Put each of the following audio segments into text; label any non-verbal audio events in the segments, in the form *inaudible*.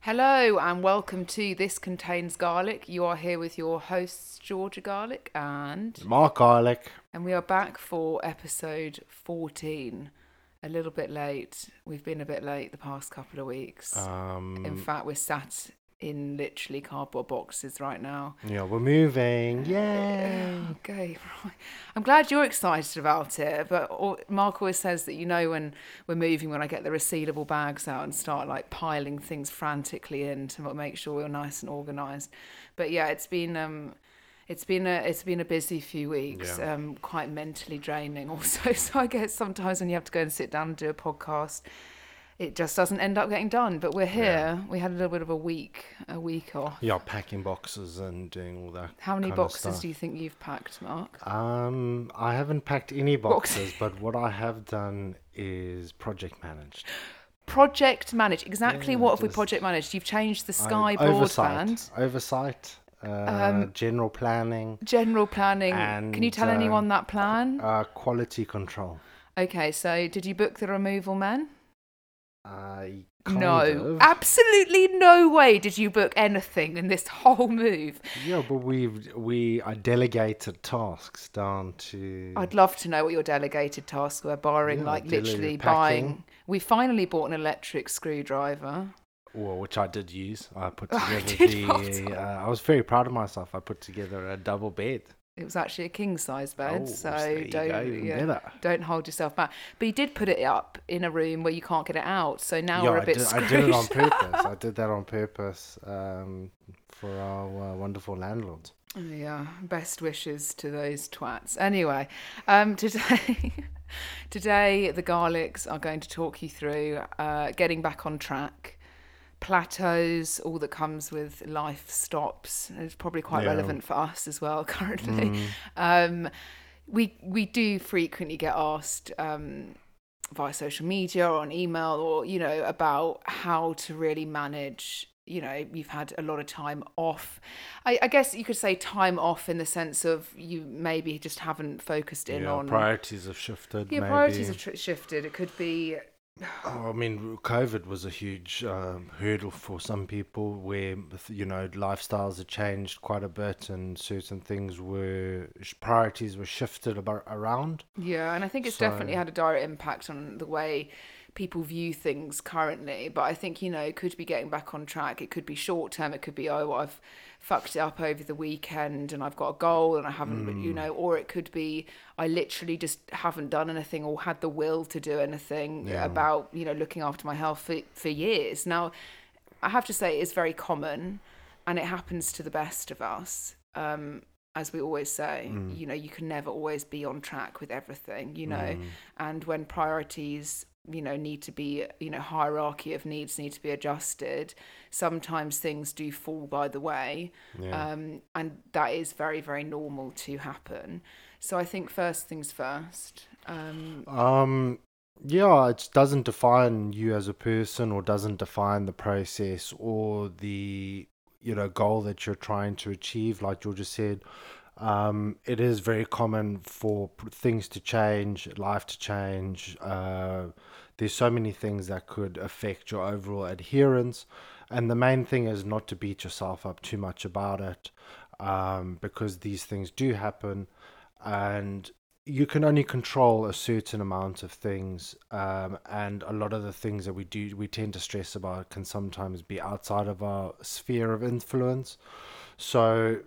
Hello and welcome to This Contains Garlic. You are here with your hosts, Georgia Garlic and Mark Garlic. and we are back for episode 14. A little bit late. We've been a bit late the past couple of weeks. Um, In fact, we're sat in literally cardboard boxes right now. yeah, we're moving. Yay! Okay, right. I'm glad you're excited about it, but Mark always says that you know when we're moving, when I get the resealable bags out and start like piling things frantically in to make sure we're nice and organised. But yeah, it's been um, it's been a it's been a busy few weeks, Yeah. um, quite mentally draining *laughs* also. So I guess sometimes when you have to go and sit down and do a podcast. It just doesn't end up getting done, but we're here. We had a little bit of a week, a week off. Yeah, packing boxes and doing all that. How many boxes do you think you've packed, Mark? Um, I haven't packed any Boxes. but what I have done is project managed. project manage exactly Yeah, what have we project managed you've changed the sky oversight, broadband oversight, uh, Um, general planning, general planning can you tell uh, anyone that plan uh, quality control. okay so did you book the removal man I no of. absolutely no way did you book anything in this *laughs* whole move Yeah, but we've we I delegated tasks down to. i'd love to know what your delegated tasks were barring Yeah, like literally packing. buying we finally bought an electric screwdriver well, which I did use. I put *laughs* Oh, I together well the. Uh, I was very proud of myself. I put together a double bed. It was actually a king size bed Oh, so don't yeah, don't hold yourself back but you did put it up in a room where you can't get it out so now yeah, we're a I bit did, I did it on *laughs* purpose. I did that on purpose um, for our uh, wonderful landlords. Oh, Yeah, best wishes to those twats. Anyway, um, *laughs* today, today the Garlics are going to talk you through uh, getting back on track, plateaus, all that comes with life stops. It's probably quite Yeah. relevant for us as well *laughs* currently. Um, we we do frequently get asked. Um, via social media or on email or you know about how to really manage you know you've had a lot of time off I, I guess you could say time off in the sense of you maybe just haven't focused in yeah, on priorities have shifted. your maybe. priorities have tr- shifted it could be Oh, I mean, COVID was a huge um, hurdle for some people where, you know, lifestyles had changed quite a bit and certain things were, priorities were shifted about, around. Yeah, and I think it's So- definitely had a direct impact on the way people view things currently. But I think, you know, it could be getting back on track. It could be short term. It could be, oh, I've fucked it up over the weekend and I've got a goal and I haven't, you hmm. know, or it could be, I literally just haven't done anything or had the will to do anything Yeah. about, you know, looking after my health for, for years. Now, I have to say it's very common and it happens to the best of us. Um, as we always say, hmm. you know, you can never always be on track with everything, you know, hmm. and when priorities, you know, need to be, you know, hierarchy of needs need to be adjusted, sometimes things do fall by the way. Yeah. Um, and that is very, very normal to happen. So I think first things first. Um, Um, yeah, it doesn't define you as a person or doesn't define the process or the you know goal that you're trying to achieve. Like Georgia said, um, it is very common for things to change, life to change. Uh, there's so many things that could affect your overall adherence, and the main thing is not to beat yourself up too much about it, um, because these things do happen, and you can only control a certain amount of things um, and a lot of the things that we do we tend to stress about can sometimes be outside of our sphere of influence. So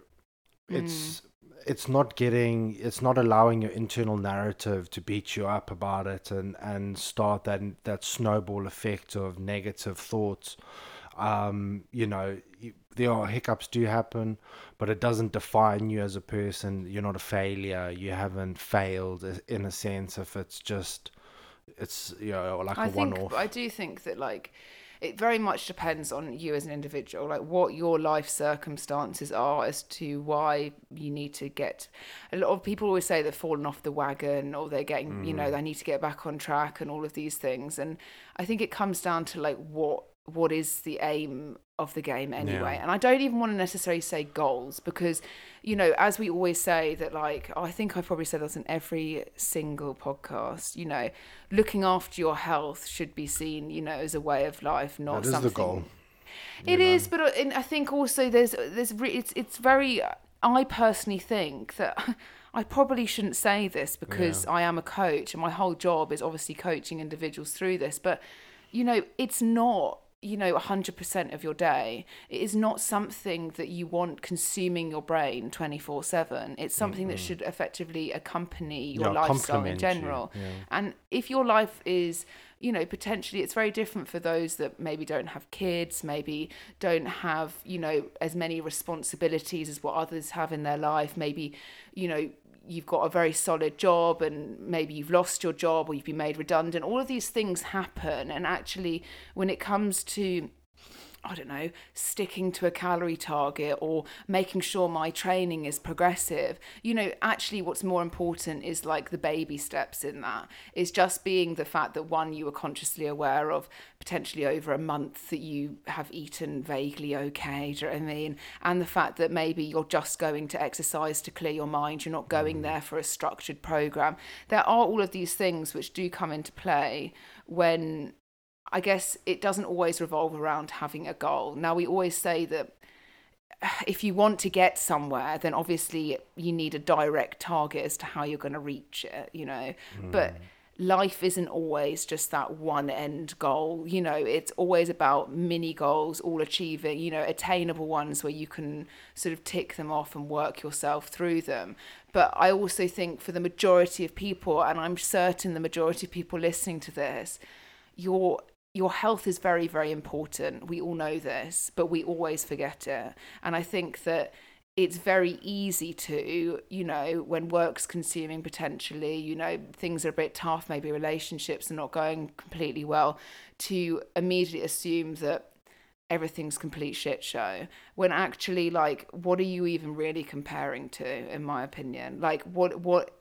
it's it's not getting it's not allowing your internal narrative to beat you up about it and and start that that snowball effect of negative thoughts. Um you know you, there are hiccups do happen but it doesn't define you as a person. You're not a failure. You haven't failed in a sense if it's just it's you know like a I think one-off. I do think that like it very much depends on you as an individual, like what your life circumstances are as to why you need to get. A lot of people always say they've fallen off the wagon or they're getting, you know, Mm. they need to get back on track and all of these things. And I think it comes down to like what what is the aim of the game anyway. Yeah. And I don't even want to necessarily say goals because, you know, as we always say that like I think I've probably said this in every single podcast, you know, looking after your health should be seen, you know, as a way of life, not That is the something goal. It know? is, but uh, I think also there's there's it's it's very. I personally think that. *laughs* I probably shouldn't say this because yeah. I am a coach and my whole job is obviously coaching individuals through this, but you know, it's not you know 100% of your day it is not something that you want consuming your brain 24/7 it's something mm-hmm. that should effectively accompany your lifestyle in general yeah. and if your life is you know potentially it's very different for those that maybe don't have kids maybe don't have you know as many responsibilities as what others have in their life maybe you know you've got a very solid job and maybe you've lost your job or you've been made redundant all of these things happen. And actually when it comes to I don't know, sticking to a calorie target or making sure my training is progressive. You know, actually, what's more important is like the baby steps in that. Is just being the fact that one, you are consciously aware of potentially over a month that you have eaten vaguely okay, do you know what I mean? And the fact that maybe you're just going to exercise to clear your mind, you're not going mm. there for a structured program. There are all of these things which do come into play when I guess it doesn't always revolve around having a goal. Now, we always say that if you want to get somewhere, then obviously you need a direct target as to how you're going to reach it, you know. Mm. But life isn't always just that one end goal. You know, it's always about mini goals, all achieving, you know, attainable ones where you can sort of tick them off and work yourself through them. But I also think for the majority of people, and I'm certain the majority of people listening to this, your your health is very, very important. We all know this, but we always forget it. And I think that it's very easy to, you know, when work's consuming potentially, you know, things are a bit tough, maybe relationships are not going completely well, to immediately assume that everything's complete shit show when actually like what are you even really comparing to in my opinion like what what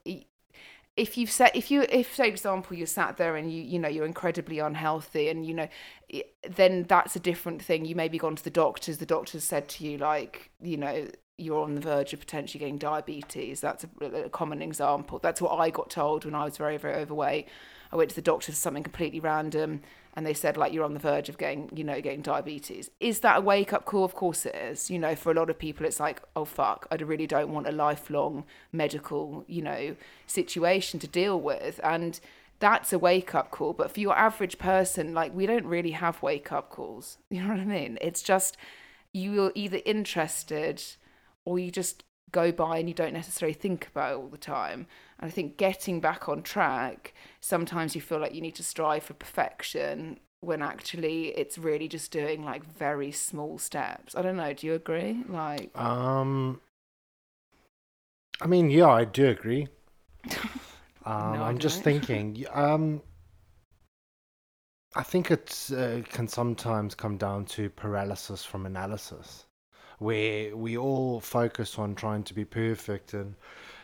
if you've set if you if say example you're sat there and you you know you're incredibly unhealthy and you know then that's a different thing. You maybe gone to the doctors the doctors said to you like you know you're on the verge of potentially getting diabetes. That's a, a common example. That's what i got told when i was very very overweight i went to the doctor for something completely random and they said like you're on the verge of getting you know getting diabetes. Is that a wake up call? Of course it is. You know for a lot of people it's like oh fuck i really don't want a lifelong medical you know situation to deal with. And that's a wake up call. But for your average person like we don't really have wake up calls. *laughs* You know what i mean? It's just you're either interested or you just go by and you don't necessarily think about it all the time. And I think getting back on track, sometimes you feel like you need to strive for perfection when actually it's really just doing like very small steps. I don't know, do you agree? Like Um I mean, yeah, I do agree. *laughs* um no, I'm just thinking um I think it uh, can sometimes come down to paralysis from analysis where we all focus on trying to be perfect and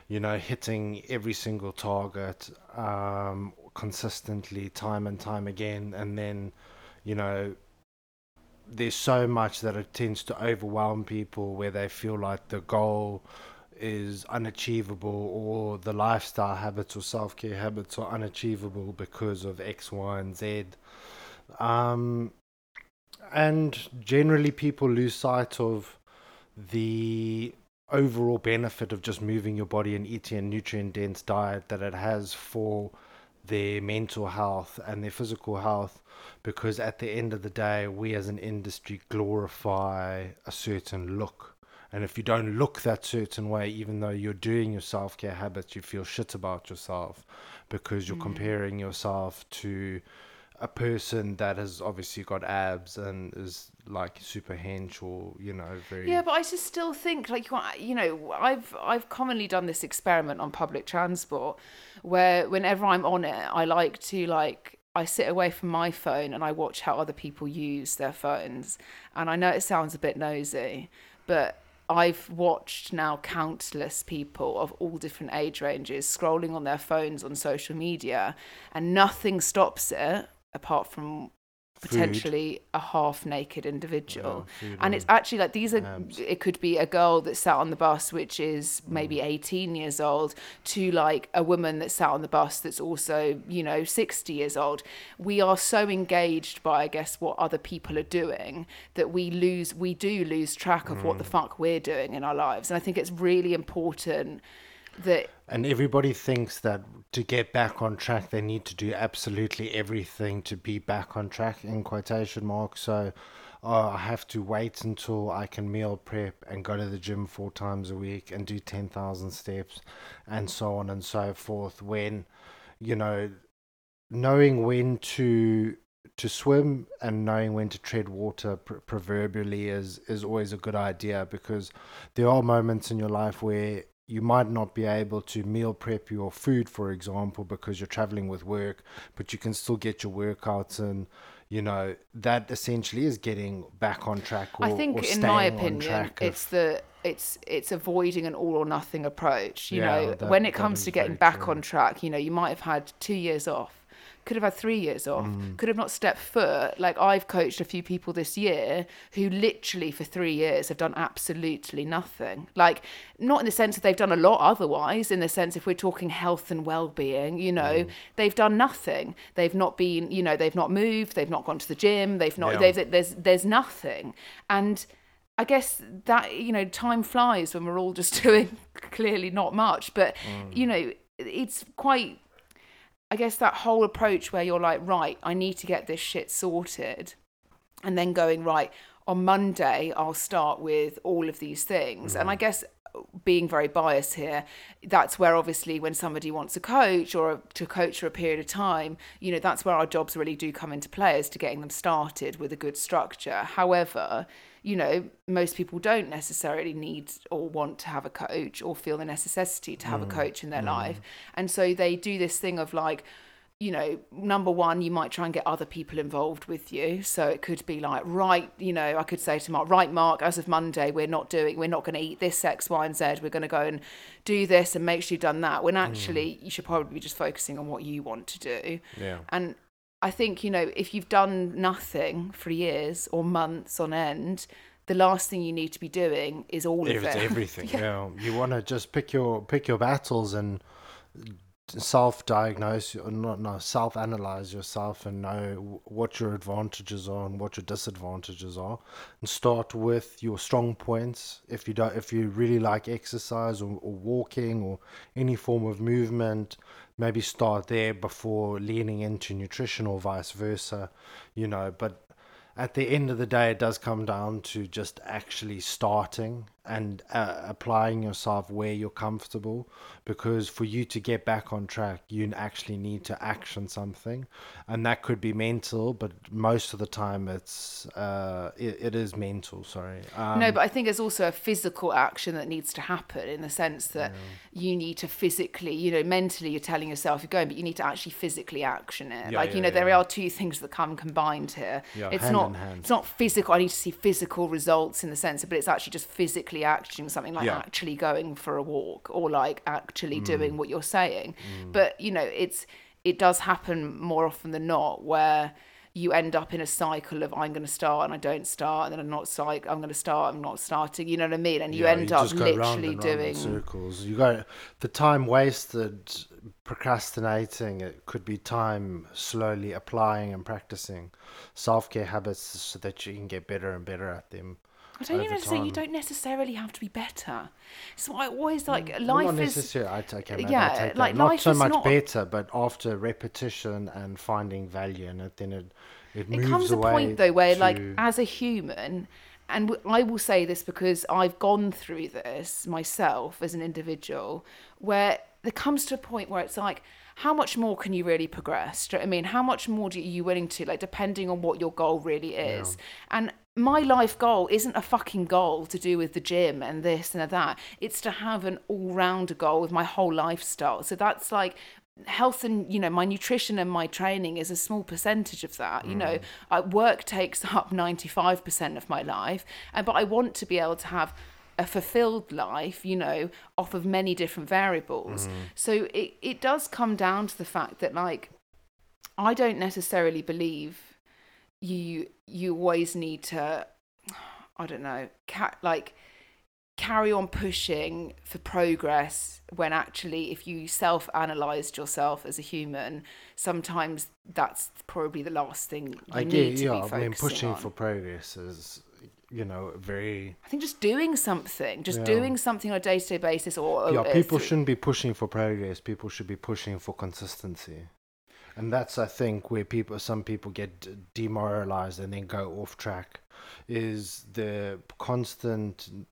you know hitting every single target um, consistently time and time again. And then you know there's so much that it tends to overwhelm people where they feel like the goal is unachievable or the lifestyle habits or self-care habits are unachievable because of x y and z. Um, and generally people lose sight of the overall benefit of just moving your body and eating a nutrient dense diet that it has for their mental health and their physical health because at the end of the day we as an industry glorify a certain look and if you don't look that certain way even though you're doing your self-care habits you feel shit about yourself because you're mm. comparing yourself to a person that has obviously got abs and is like super hench or you know very yeah but i just still think like you know i've i've commonly done this experiment on public transport where whenever i'm on it i like to like i sit away from my phone and i watch how other people use their phones. And i know it sounds a bit nosy but I've watched now countless people of all different age ranges scrolling on their phones on social media, and nothing stops it apart from potentially a half naked individual. Yeah, and it's actually like these are, abs. it could be a girl that sat on the bus, which is Mm. maybe 18 years old, to like a woman that sat on the bus that's also, you know, 60 years old. We are so engaged by, I guess, what other people are doing that we lose, we do lose track of Mm. what the fuck we're doing in our lives. And I think it's really important And everybody thinks that to get back on track, they need to do absolutely everything to be back on track, in quotation marks. So uh, I have to wait until I can meal prep and go to the gym four times a week and do 10,000 steps and so on and so forth. When, you know, knowing when to to swim and knowing when to tread water pr- proverbially is is always a good idea because there are moments in your life where you might not be able to meal prep your food for example because you're traveling with work but you can still get your workouts and you know that essentially is getting back on track or, I think, in my opinion, track of- it's the it's it's avoiding an all or nothing approach. You Yeah, know, that- when it comes to getting back true. on track, you know, you might have had two years off, could have had three years off, Mm. could have not stepped foot. Like I've coached a few people this year who literally for three years have done absolutely nothing. Like not in the sense that they've done a lot otherwise, in the sense if we're talking health and well-being, you know, Mm. they've done nothing. They've not been, you know, they've not moved, they've not gone to the gym, they've not, Yeah. they've there's there's nothing and i guess that you know time flies when we're all just *laughs* doing clearly not much but you know it's quite i guess that whole approach where you're like right i need to get this shit sorted and then going right on monday i'll start with all of these things. And i mm-hmm. guess being very biased here that's where obviously when somebody wants a coach or a, to coach for a period of time you know that's where our jobs really do come into play as to getting them started with a good structure. However you know most people don't necessarily need or want to have a coach or feel the necessity to have a mm, coach in their mm. life and so they do this thing of like you know, number one, you might try and get other people involved with you. So it could be like, right, you know, I could say to Mark, right, Mark, as of Monday, we're not doing, we're not going to eat this X, Y, and Z. We're going to go and do this and make sure you've done that. When mm. actually, you should probably be just focusing on what you want to do. yeah And I think, you know, if you've done nothing for years or months on end, the last thing you need to be doing is all of It's it. everything. *laughs* yeah. You want to just pick your pick your battles and self-diagnose or not no self-analyze yourself and know what your advantages are and what your disadvantages are and start with your strong points if you don't if you really like exercise or, or walking or any form of movement maybe start there before leaning into nutrition or vice versa you know but at the end of the day, it does come down to just actually starting and uh, applying yourself where you're comfortable. Because for you to get back on track, you actually need to action something, and that could be mental, but most of the time it's uh, it, it is mental. Sorry. Um, no, but I think there's also a physical action that needs to happen in the sense that you need to physically, you know, mentally you're telling yourself you're going, but you need to actually physically action it. Yeah, like, you yeah, know, there are two things that come combined here. Yeah, it's hand not in hand. it's not physical. I need to see physical results in the sense, but it's actually just physically actioning something like Yeah. actually going for a walk or like actually Mm. doing what you're saying. But you know, it's it does happen more often than not where you end up in a cycle of I'm going to start and I don't start and then I'm not psych I'm going to start I'm not starting you know what I mean and you Yeah, end up go round literally round in doing circles. You go the time wasted procrastinating. It could be time slowly applying and practicing self care habits so that you can get better and better at them. I don't even say you don't necessarily have to be better. So I always mm. like Well, life not is necessarily. I take, okay, yeah, I take that. like, not so is much not- better, but after repetition and finding value in it, then it it, it comes a point though where like as a human and w- i will say this because i've gone through this myself as an individual where there comes to a point where it's like how much more can you really progress? Do you know what i mean? How much more do you, are you willing to like depending on what your goal really is? And my life goal isn't a fucking goal to do with the gym and this and that. It's to have an all-rounder goal with my whole lifestyle. So that's like health and you know my nutrition and my training is a small percentage of that you know. Mm. I, work takes up 95% of my life and but i want to be able to have a fulfilled life you know off of many different variables. Mm. So it, it does come down to the fact that like i don't necessarily believe you you always need to i don't know ca- like carry on pushing for progress when actually if you self-analyzed yourself as a human sometimes that's probably the last thing you I need get to yeah. be I mean, pushing on. for progress is, you know, very. I think just doing something, just Yeah. doing something on a day to day basis, or Yeah, people through- shouldn't be pushing for progress. People should be pushing for consistency, and that's I think where people, some people get demoralized and then go off track, is the constant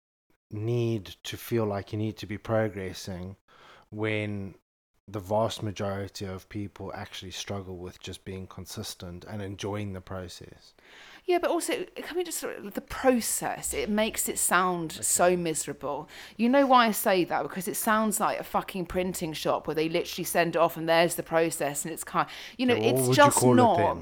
need to feel like you need to be progressing, when the vast majority of people actually struggle with just being consistent and enjoying the process. Yeah, but also, can we just sort of, the process? It makes it sound so miserable. You know why I say that? Because it sounds like a fucking printing shop where they literally send it off and there's the process and it's kind. of, You know, Yeah, it's just call it not.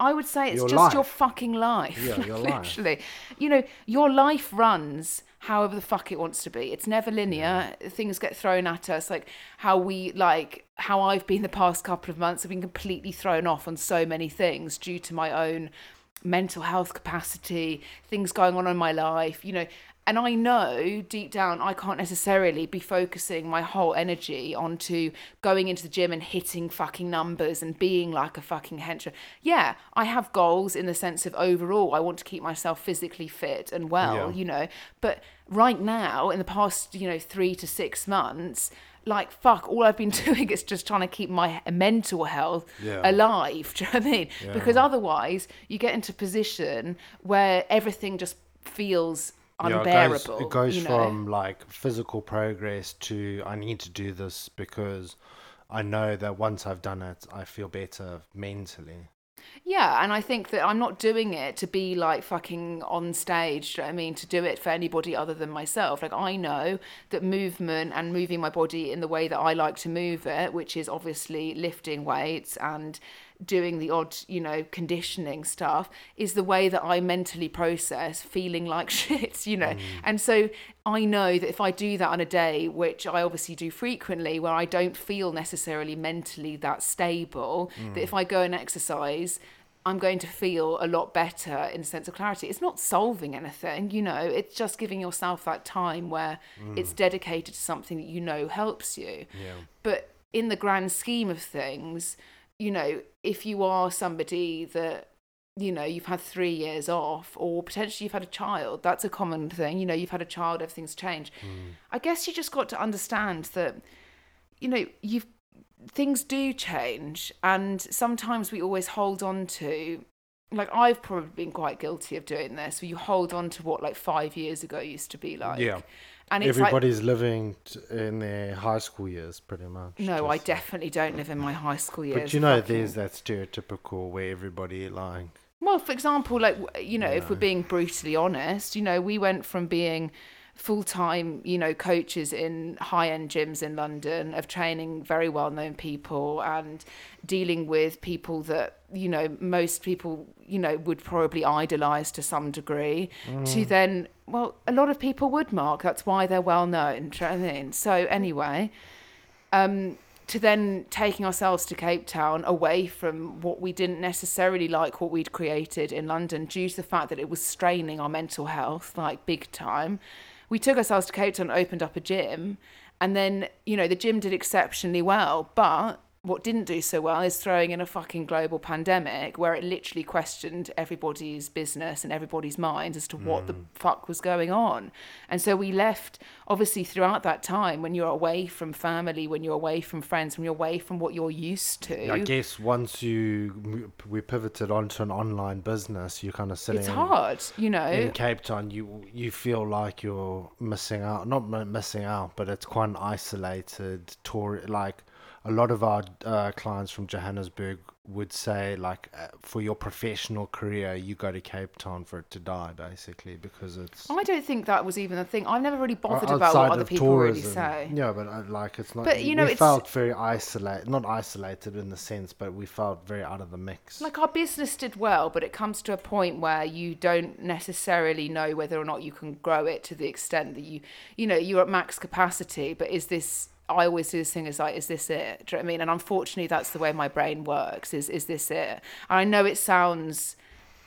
I would say it's Your just your fucking life. Yeah, *laughs* your life. Literally. You know, your life runs however the fuck it wants to be. It's never linear. Things get thrown at us. Like how we like how I've been the past couple of months. I've been completely thrown off on so many things due to my own mental health capacity, things going on in my life, you know. And I know deep down I can't necessarily be focusing my whole energy onto going into the gym and hitting fucking numbers and being like a fucking henchman. Yeah, I have goals in the sense of overall I want to keep myself physically fit and well, Yeah. you know. But right now, in the past, you know, three to six months, like fuck, all I've been *laughs* doing is just trying to keep my mental health Yeah. alive. *laughs* Do you know what I mean? Because otherwise, you get into a position where everything just feels Yeah, unbearable. it goes, it goes you know? from like physical progress to I need to do this because I know that once I've done it, I feel better mentally. Yeah, and I think that I'm not doing it to be like fucking on stage. you know I mean, to do it for anybody other than myself. Like I know that movement and moving my body in the way that I like to move it, which is obviously lifting weights and doing the odd, you know, conditioning stuff, is the way that I mentally process feeling like *laughs* shit, you know. Mm. And so I know that if I do that on a day, which I obviously do frequently, where I don't feel necessarily mentally that stable, that if mm. I go and exercise, I'm going to feel a lot better in a sense of clarity. It's not solving anything, you know, it's just giving yourself that time where it's mm. dedicated to something that you know helps you. Yeah. But in the grand scheme of things, you know, if you are somebody that, you know, you've had three years off, or potentially you've had a child, that's a common thing. You know, you've had a child, everything's changed. Hmm. I guess you just got to understand that, you know, you've things do change, and sometimes we always hold on to. Like I've probably been quite guilty of doing this, where you hold on to what like five years ago used to be like. Yeah. and it's like Everybody's living t- in their high school years, pretty much. no, I definitely don't live in my high school years. But you know, fucking- there's that stereotypical where everybody like Well, for example, like you know, if we're being brutally honest, you know, we went from being full-time, you know, coaches in high-end gyms in London of training very well-known people and dealing with people that, you know, most people, you know, would probably idolize to some degree to then well, a lot of people would mark. That's why they're well known. Do you know what I mean? So anyway, um, to then taking ourselves to Cape Town away from what we didn't necessarily like what we'd created in London due to the fact that it was straining our mental health like big time. We took ourselves to Cape Town, opened up a gym, and then you know the gym did exceptionally well, but what didn't do so well is throwing in a fucking global pandemic where it literally questioned everybody's business and everybody's minds as to what the mm. fuck was going on. And so we left, obviously, throughout that time when you're away from family, when you're away from friends, when you're away from what you're used to. I guess once you we pivoted onto an online business, you're kind of sitting it's hard, you know. in Cape Town. You you feel like you're missing out, not missing out, but it's quite an isolated tour. Like a lot of our uh, clients from Johannesburg would say, like uh, for your professional career, you go to Cape Town for it to die, basically, because it's. I don't think that was even a thing. I've never really bothered about what other people really say. Yeah, but uh, like it's not. But, you know, we it's- felt very isolated, not isolated in the sense, but we felt very out of the mix. Like our business did well, but it comes to a point where you don't necessarily know whether or not you can grow it to the extent that you, you know, you're at max capacity. But is this? I always do this thing is like, is this it? Do you know what I mean? And unfortunately, that's the way my brain works. Is is this it? And I know it sounds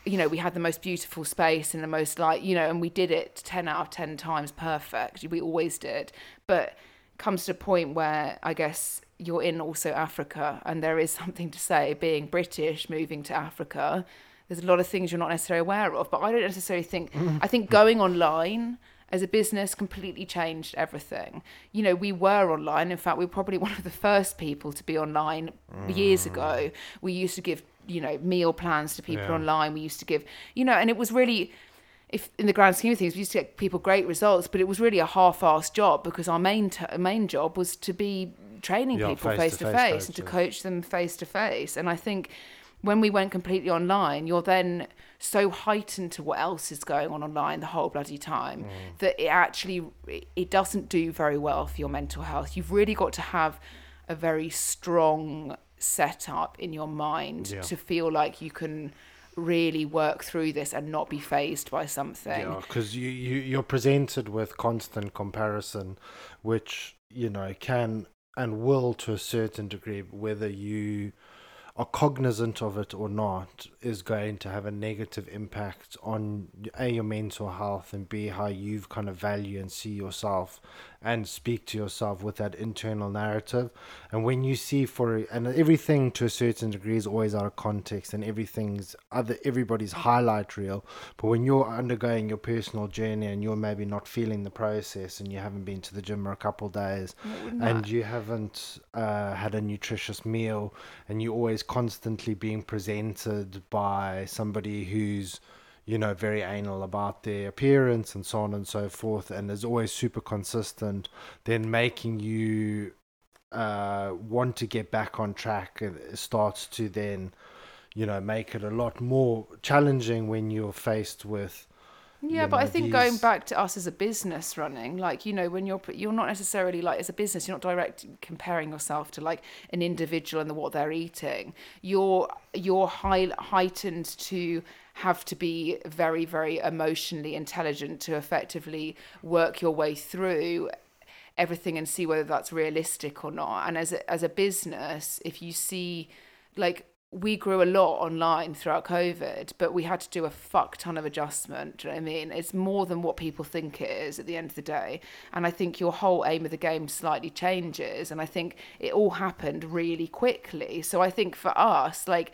you know, we had the most beautiful space and the most like, you know, and we did it 10 out of 10 times perfect. We always did. But comes to a point where I guess you're in also Africa and there is something to say being British, moving to Africa. There's a lot of things you're not necessarily aware of, but I don't necessarily think, I think going online as a business completely changed everything. You know, we were online. In fact, we were probably *laughs* one of the first people to be online years mm. ago. We used to give, you know, meal plans to people Yeah. online. We used to give, you know, and it was really, if in the grand scheme of things, we used to get people great results, but it was really a half-assed job because our main t- main job was to be training Yeah, people face to face-to-face and to coach them face to face. And I think when we went completely online, you're then so heightened to what else is going on online the whole bloody time Mm. that it actually it doesn't do very well for your mental health. You've really got to have a very strong setup in your mind Yeah. to feel like you can really work through this and not be fazed by something. Yeah, because you, you you're presented with constant comparison, which you know can and will to a certain degree, whether you are cognizant of it or not, is going to have a negative impact on a your mental health and b how you've kind of value and see yourself and speak to yourself with that internal narrative. And when you see for and everything to a certain degree is always out of context and everything's other everybody's highlight reel. But when you're undergoing your personal journey and you're maybe not feeling the process and you haven't been to the gym for a couple of days and you haven't uh, had a nutritious meal and you're always constantly being presented by somebody who's you know very anal about their appearance and so on and so forth and is always super consistent then making you uh, want to get back on track it starts to then you know make it a lot more challenging when you're faced with Yeah, but I think going back to us as a business running, like you know, when you're you're not necessarily like as a business, you're not direct comparing yourself to like an individual and what they're eating. You're you're high, heightened to have to be very very emotionally intelligent to effectively work your way through everything and see whether that's realistic or not. And as a, as a business, if you see, like, we grew a lot online throughout COVID, but we had to do a fuck ton of adjustment. Do you know what I mean? It's more than what people think it is at the end of the day. And I think your whole aim of the game slightly changes. And I think it all happened really quickly. So I think for us, like,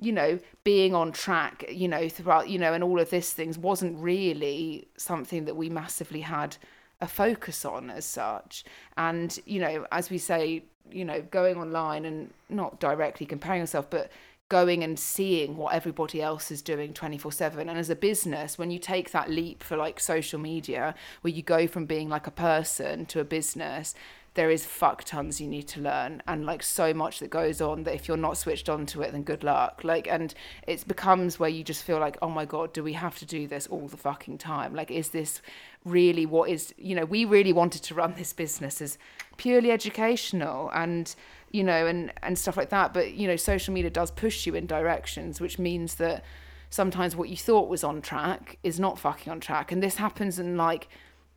you know, being on track, you know, throughout, you know, and all of this things wasn't really something that we massively had a focus on as such. And, you know, as we say, you know, going online and not directly comparing yourself, but going and seeing what everybody else is doing 24 7 and as a business when you take that leap for like social media where you go from being like a person to a business there is fuck tons you need to learn and like so much that goes on that if you're not switched on to it then good luck. Like and it becomes where you just feel like oh my god do we have to do this all the fucking time? Like is this really what is you know we really wanted to run this business as purely educational and you know and and stuff like that. But you know social media does push you in directions which means that sometimes what you thought was on track is not fucking on track. And this happens in like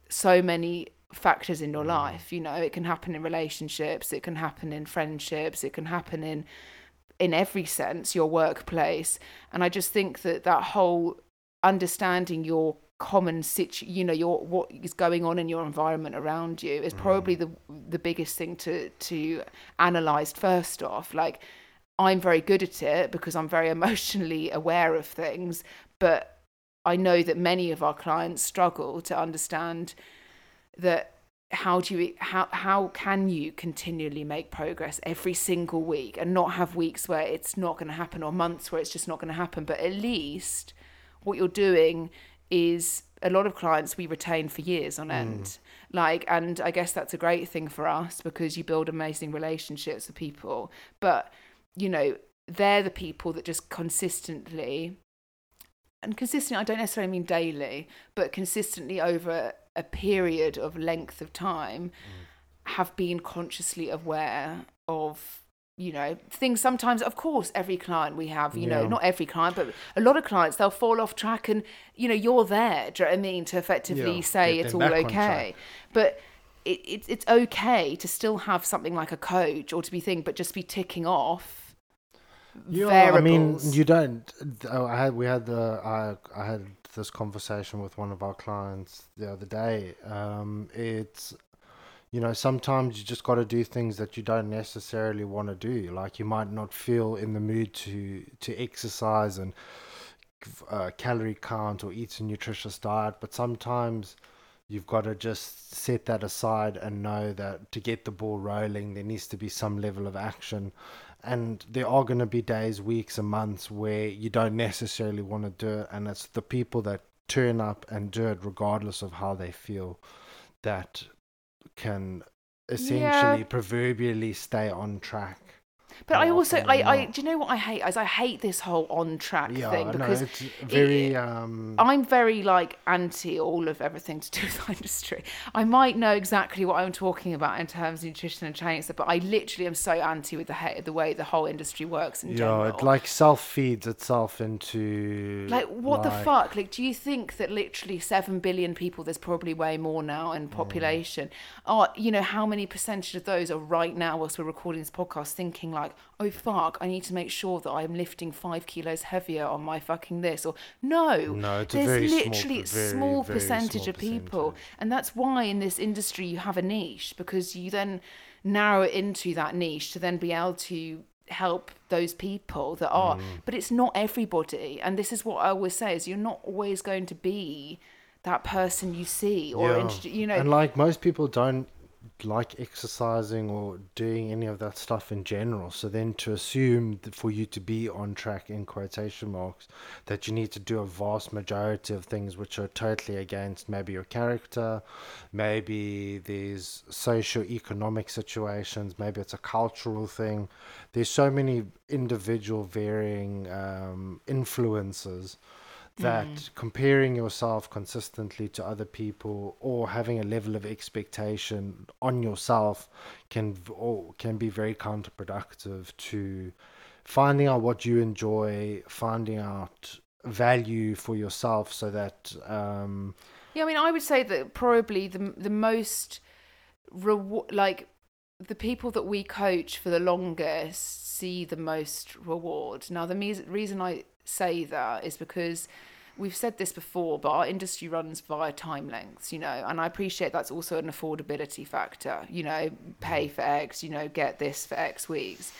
so many factors in your mm. life you know. It can happen in relationships it can happen in friendships it can happen in in every sense your workplace. And i just think that that whole understanding your common situ you know your what is going on in your environment around you is probably mm. the the biggest thing to to analyze first off. Like i'm very good at it because i'm very *laughs* emotionally aware of things but i know that many of our clients struggle to understand that how do you how how can you continually make progress every single week and not have weeks where it's not going to happen or months where it's just not going to happen but at least what you're doing is a lot of clients we retain for years on end. Mm. Like and i guess that's a great thing for us because you build amazing relationships with people. But you know they're the people that just consistently and consistently i don't necessarily mean daily but consistently over a period of length of time mm. have been consciously aware of you know things sometimes of course every client we have you know not every client but a lot of clients they'll fall off track and you know you're there do you know what i mean to effectively Yeah, say it's all okay but it, it, it's okay to still have something like a coach or to be thing but just be ticking off Yeah, variables. I mean, you don't. oh, I had we had the I I had this conversation with one of our clients the other day. Um, it's you know sometimes you just got to do things that you don't necessarily want to do. Like you might not feel in the mood to to exercise and uh, calorie count or eat a nutritious diet, but sometimes you've got to just set that aside and know that to get the ball rolling, there needs to be some level of action. And there are going to be days, weeks, and months where you don't necessarily want to do it. And it's the people that turn up and do it, regardless of how they feel, that can essentially proverbially stay on track. But I also, I, I, do you know what I hate? Is I hate this whole on track Yeah, thing no, because it's very. um, I'm very like anti all of everything to do with the *laughs* industry. I might know exactly what I'm talking about in terms of nutrition and training stuff, but I literally am so anti with the the way the whole industry works in yeah, general. it like self feeds itself into Like what the fuck? Like, do you think that literally seven billion people? There's probably way more now Mm. in population. Are you know how many percentage of those are right now, whilst we're recording this podcast, thinking like, oh fuck, I need to make sure that I'm lifting five kilos heavier on my fucking this or no. No, there's small literally per- very, small very percentage small of people, percentage. and that's why in this industry you have a niche because you then narrow it into that niche to then be able to help those people that are Mm. but it's not everybody and this is what i always say is you're not always going to be that person you see or Yeah. you know and like most people don't like exercising or doing any of that stuff in general. So then to assume that for you to be on track in quotation marks, that you need to do a vast majority of things which are totally against maybe your character, maybe there's socio-economic situations, maybe it's a cultural thing. There's so many individual varying um, influences that comparing yourself consistently to other people or having a level of expectation on yourself can or can be very counterproductive to finding out what you enjoy finding out value for yourself so that um Yeah, I mean, I would say that probably the the most reward, like the people that we coach for the longest see the most reward. Now, the mes- reason I say that is because we've said this before, but our industry runs via time lengths, you know, and I appreciate that's also an affordability factor. You know, pay mm. for X, you know, get this for X weeks,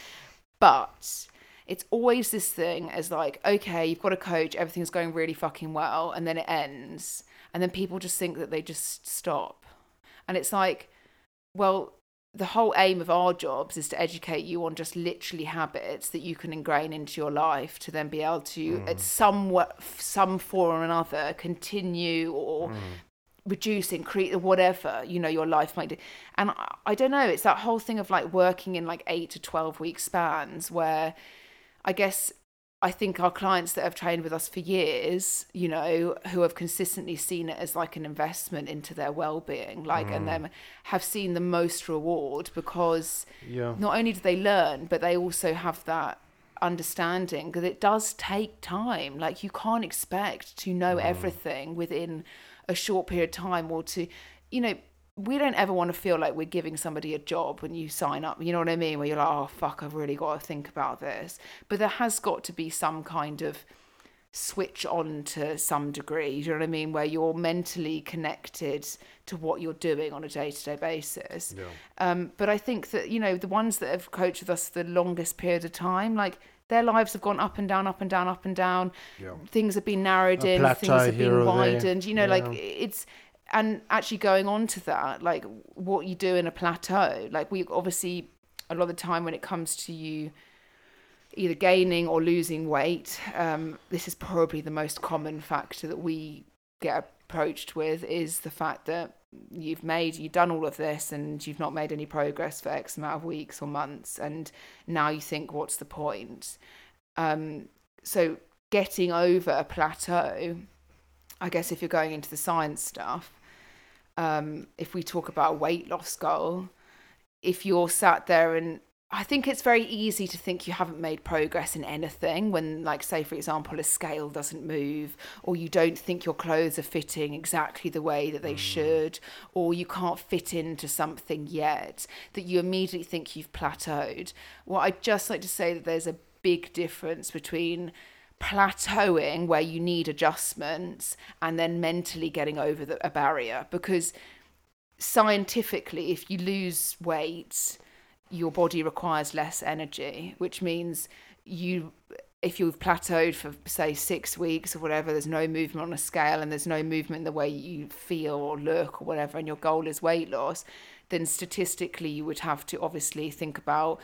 but it's always this thing as like, okay, you've got a coach, everything's going really fucking well, and then it ends, and then people just think that they just stop, and it's like, well, the whole aim of our jobs is to educate you on just literally habits that you can ingrain into your life to then be able to mm. at some some form or another continue or mm. reduce increase whatever you know your life might do. And I, I don't know it's that whole thing of like working in like 8 to 12 week spans where i guess I think our clients that have trained with us for years, you know, who have consistently seen it as like an investment into their well-being, like, and mm. them have seen the most reward because yeah. not only do they learn, but they also have that understanding that it does take time. Like, you can't expect to know mm. everything within a short period of time or to, you know, we don't ever want to feel like we're giving somebody a job when you sign up. You know what I mean? Where you're like, oh, fuck, I've really got to think about this. But there has got to be some kind of switch on to some degree. You know what I mean? Where you're mentally connected to what you're doing on a day to day basis. Um, but I think that, you know, the ones that have coached with us the longest period of time, like, their lives have gone up and down, up and down, up and down. Yeah. Things have been narrowed A in, things have been there. widened. You know, like it's and actually going on to that, like what you do in a plateau. Like we obviously a lot of the time when it comes to you either gaining or losing weight, um, this is probably the most common factor that we get approached with is the fact that you've made you've done all of this and you've not made any progress for X amount of weeks or months and now you think what's the point? Um, so getting over a plateau I guess if you're going into the science stuff, um, if we talk about a weight loss goal, if you're sat there and I think it's very easy to think you haven't made progress in anything when, like, say, for example, a scale doesn't move, or you don't think your clothes are fitting exactly the way that they should, or you can't fit into something yet, that you immediately think you've plateaued. Well, I'd just like to say that there's a big difference between plateauing where you need adjustments and then mentally getting over the, a barrier. Because scientifically if you lose weight your body requires less energy which means you if you've plateaued for say six weeks or whatever there's no movement on a scale and there's no movement in the way you feel or look or whatever and your goal is weight loss then statistically you would have to obviously think about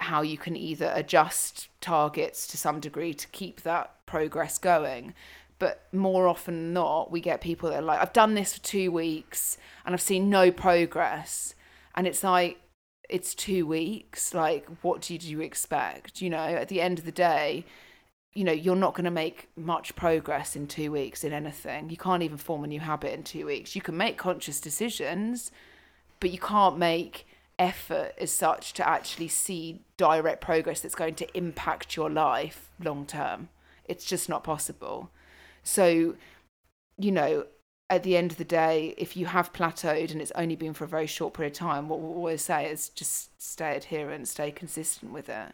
how you can either adjust targets to some degree to keep that progress going. But more often than not, we get people that are like, I've done this for two weeks and I've seen no progress. And it's like, it's two weeks. Like, what did you expect? You know, at the end of the day, you know, you're not going to make much progress in two weeks in anything. You can't even form a new habit in two weeks. You can make conscious decisions, but you can't make effort as such to actually see direct progress that's going to impact your life long term. It's just not possible. So, you know, at the end of the day, if you have plateaued and it's only been for a very short period of time, what we'll always say is just stay adherent, stay consistent with it.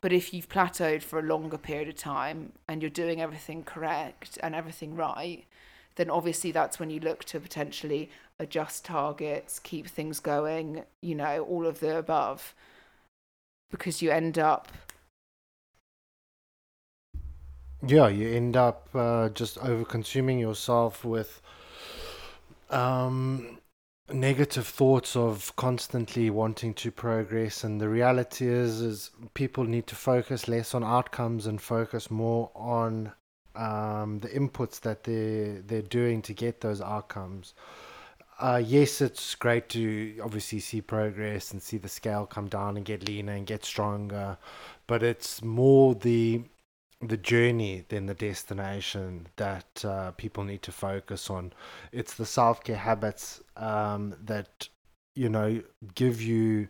But if you've plateaued for a longer period of time and you're doing everything correct and everything right, then obviously that's when you look to potentially adjust targets, keep things going, you know, all of the above. Because you end up. Yeah, you end up uh, just over consuming yourself with um, negative thoughts of constantly wanting to progress and the reality is is people need to focus less on outcomes and focus more on um, the inputs that they they're doing to get those outcomes. Uh, yes, it's great to obviously see progress and see the scale come down and get leaner and get stronger, but it's more the the journey than the destination that uh, people need to focus on. It's the self care habits um, that you know give you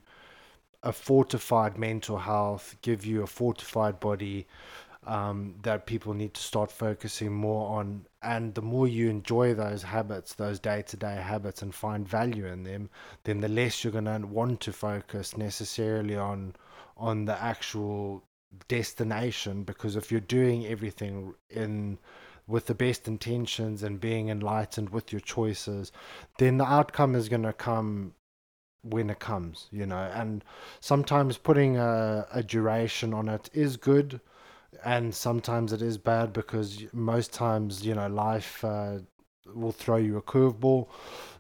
a fortified mental health, give you a fortified body, um, that people need to start focusing more on. And the more you enjoy those habits, those day to day habits, and find value in them, then the less you're going to want to focus necessarily on on the actual destination. Because if you're doing everything in with the best intentions and being enlightened with your choices, then the outcome is going to come when it comes, you know. And sometimes putting a, a duration on it is good and sometimes it is bad because most times you know life uh, will throw you a curveball.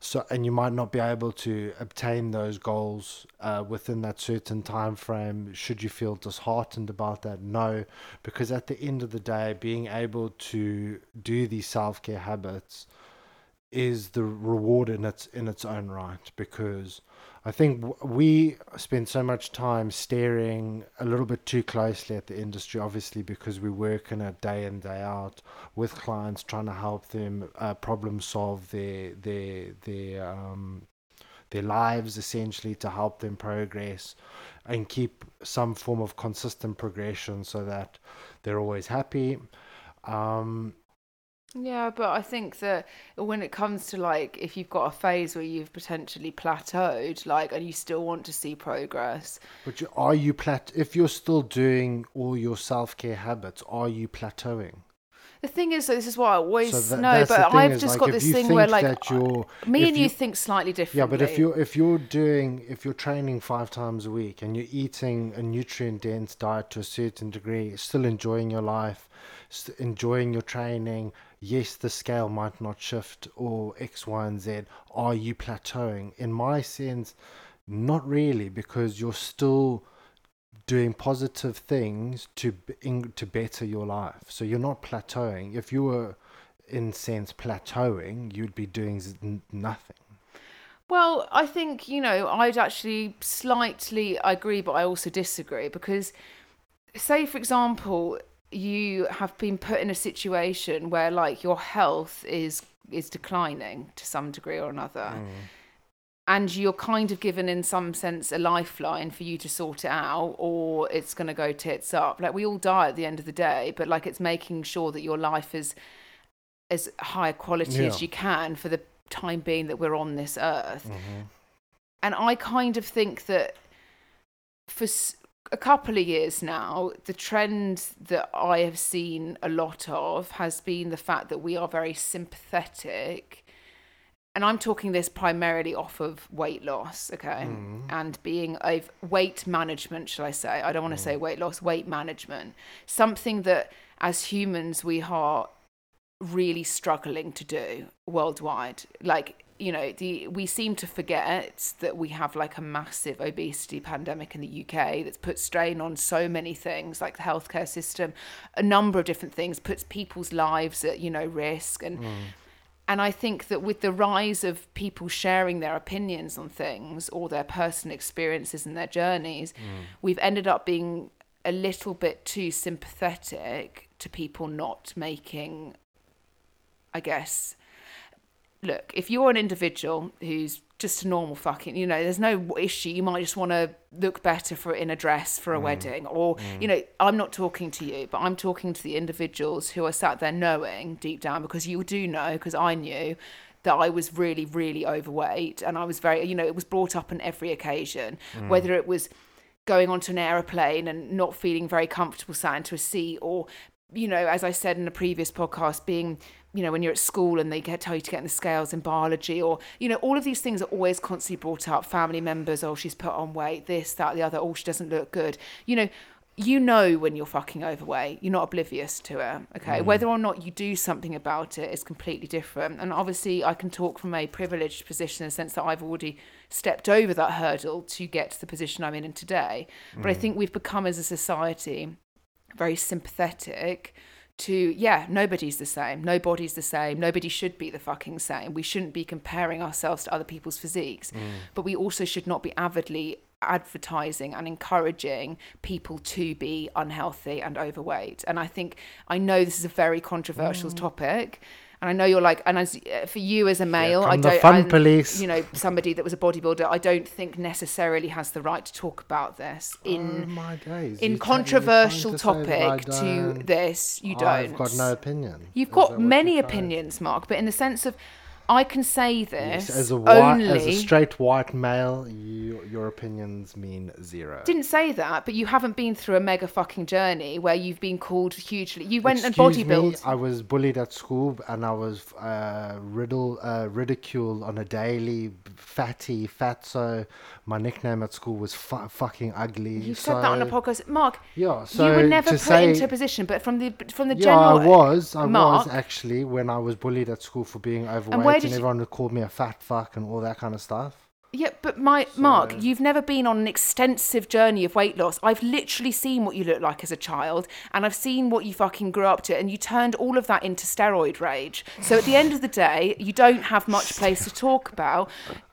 So and you might not be able to obtain those goals uh, within that certain time frame. Should you feel disheartened about that? No because at the end of the day being able to do these self-care habits is the reward in its in its own right because I think we spend so much time staring a little bit too closely at the industry, obviously, because we work in a day in day out with clients, trying to help them uh, problem solve their their their um, their lives, essentially, to help them progress and keep some form of consistent progression, so that they're always happy. Um, yeah, but I think that when it comes to like if you've got a phase where you've potentially plateaued, like, and you still want to see progress. But you, are you plat? If you're still doing all your self care habits, are you plateauing? The thing is, this is what I always so that, know, but I've just like, got this thing where, like, me and you, you, think slightly differently. Yeah, but if you're if you're doing if you're training five times a week and you're eating a nutrient dense diet to a certain degree, still enjoying your life, enjoying your training, yes, the scale might not shift or X, Y, and Z. Are you plateauing? In my sense, not really, because you're still doing positive things to in, to better your life. So you're not plateauing. If you were, in sense, plateauing, you'd be doing nothing. Well, I think you know I'd actually slightly agree, but I also disagree because, say for example, you have been put in a situation where like your health is is declining to some degree or another. Mm. And you're kind of given, in some sense, a lifeline for you to sort it out, or it's going to go tits up. Like we all die at the end of the day, but like it's making sure that your life is as high quality yeah. as you can for the time being that we're on this earth. Mm-hmm. And I kind of think that for a couple of years now, the trend that I have seen a lot of has been the fact that we are very sympathetic. And I'm talking this primarily off of weight loss, okay? Mm. And being a weight management, shall I say? I don't want to say mm. weight loss, weight management. Something that as humans we are really struggling to do worldwide. Like, you know, the we seem to forget that we have like a massive obesity pandemic in the UK that's put strain on so many things, like the healthcare system, a number of different things, puts people's lives at, you know, risk. And mm. and I think that with the rise of people sharing their opinions on things or their personal experiences and their journeys, mm. we've ended up being a little bit too sympathetic to people not making, I guess. Look, if you're an individual who's just a normal fucking, you know, there's no issue. You might just want to look better for in a dress for a mm. wedding, or mm. you know, I'm not talking to you, but I'm talking to the individuals who are sat there knowing deep down because you do know, because I knew that I was really, really overweight, and I was very, you know, it was brought up on every occasion, mm. whether it was going onto an aeroplane and not feeling very comfortable sat into a seat or you know as i said in a previous podcast being you know when you're at school and they get tell you to get in the scales in biology or you know all of these things are always constantly brought up. Family members oh she's put on weight this that the other oh she doesn't look good. You know you know when you're fucking overweight. You're not oblivious to it okay? Mm. Whether or not you do something about it is completely different. And obviously i can talk from a privileged position in the sense that i've already stepped over that hurdle to get to the position i'm in today. But i mm. think we've become as a society very sympathetic to yeah nobody's the same nobody's the same nobody should be the fucking same. We shouldn't be comparing ourselves to other people's physiques. Mm. But we also should not be avidly advertising and encouraging people to be unhealthy and overweight. And i think i know this is a very controversial mm. topic and I know you're like, and as uh, for you as a male, I don't, fun and, police. you know, somebody that was a bodybuilder, I don't think necessarily has the right to talk about this in oh my days. in controversial trying to say that I topic to this, you don't. I've got no opinion. You've Is got many opinions, Mark, but in the sense of, I can say this Yes, as a white, only. as a straight white male, you, your opinions mean zero. didn't say that, but you haven't been through a mega fucking journey where you've been called hugely. You went and Excuse me, bodybuilt. I was bullied at school and I was uh, riddle, uh, ridiculed on a daily. Fatty, fatso. My nickname at school was fu- fucking ugly. You so, said that on a podcast, Mark. Yeah, so you were never to put say, into a position, but from the from the Yeah, general. I was. I Mark, was actually when I was bullied at school for being overweight, where and, did you- everyone would call me a fat fuck and all that kind of stuff. Yeah, but my Mark, you've never been on an extensive journey of weight loss. I've literally seen what you look like as a child, and I've seen what you fucking grew up to, and you turned all of that into steroid rage. So at the end of the day, you don't have much *laughs* place to talk about.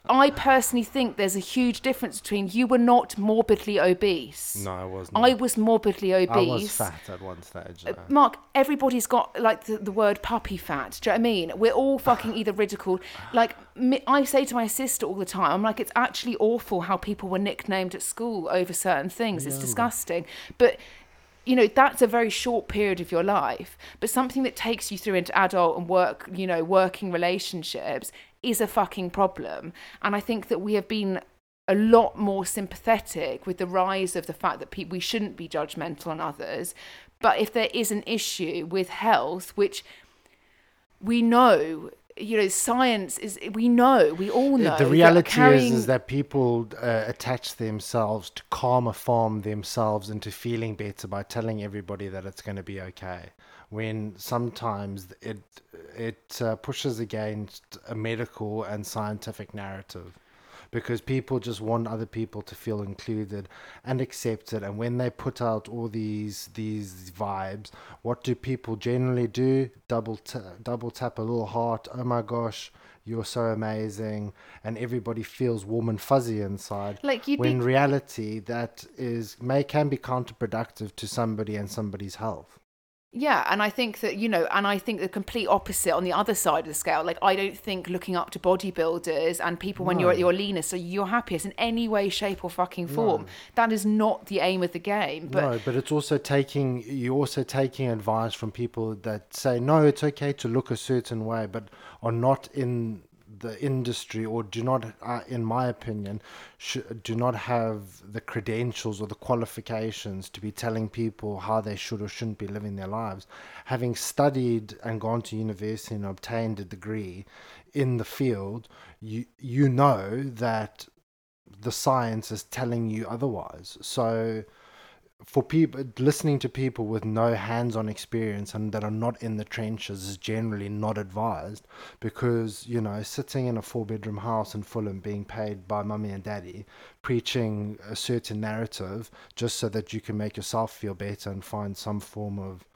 I personally think there's a huge difference between you were not morbidly obese. No, I wasn't. I was morbidly obese. I was fat at one stage. though. Mark, everybody's got like the, the word puppy fat. Do you know what I mean? We're all *sighs* fucking either ridiculed. Like me, I say to my sister all the time, I'm like, it's actually awful how people were nicknamed at school over certain things. It's disgusting. But you know that's a very short period of your life. But something that takes you through into adult and work, you know, working relationships is a fucking problem. And I think that we have been a lot more sympathetic with the rise of the fact that people we shouldn't be judgmental on others but if there is an issue with health which we know you know science is we know we all know the reality carrying- is, is that people uh, attach themselves to karma farm themselves into feeling better by telling everybody that it's going to be okay when sometimes it it uh, pushes against a medical and scientific narrative because people just want other people to feel included and accepted. And when they put out all these these vibes what do people generally do? Double ta- double tap a little heart. Oh my gosh you're so amazing. And everybody feels warm and fuzzy inside Like, you'd when be- in reality that is may can be counterproductive to somebody and somebody's health Yeah, and I think that you know, and I think the complete opposite on the other side of the scale. Like I don't think looking up to bodybuilders and people when you're at your leanest, so you're happiest in any way, shape, or fucking form. That is not the aim of the game. But no, but it's also taking you're also taking advice from people that say no, it's okay to look a certain way, but are not in the industry or do not, uh, in my opinion, sh- do not have the credentials or the qualifications to be telling people how they should or shouldn't be living their lives. Having studied and gone to university and obtained a degree in the field, you you know that the science is telling you otherwise. So for people listening to people with no hands-on experience and that are not in the trenches is generally not advised because you know sitting in a four-bedroom house in Fulham being paid by mummy and daddy preaching a certain narrative just so that you can make yourself feel better and find some form of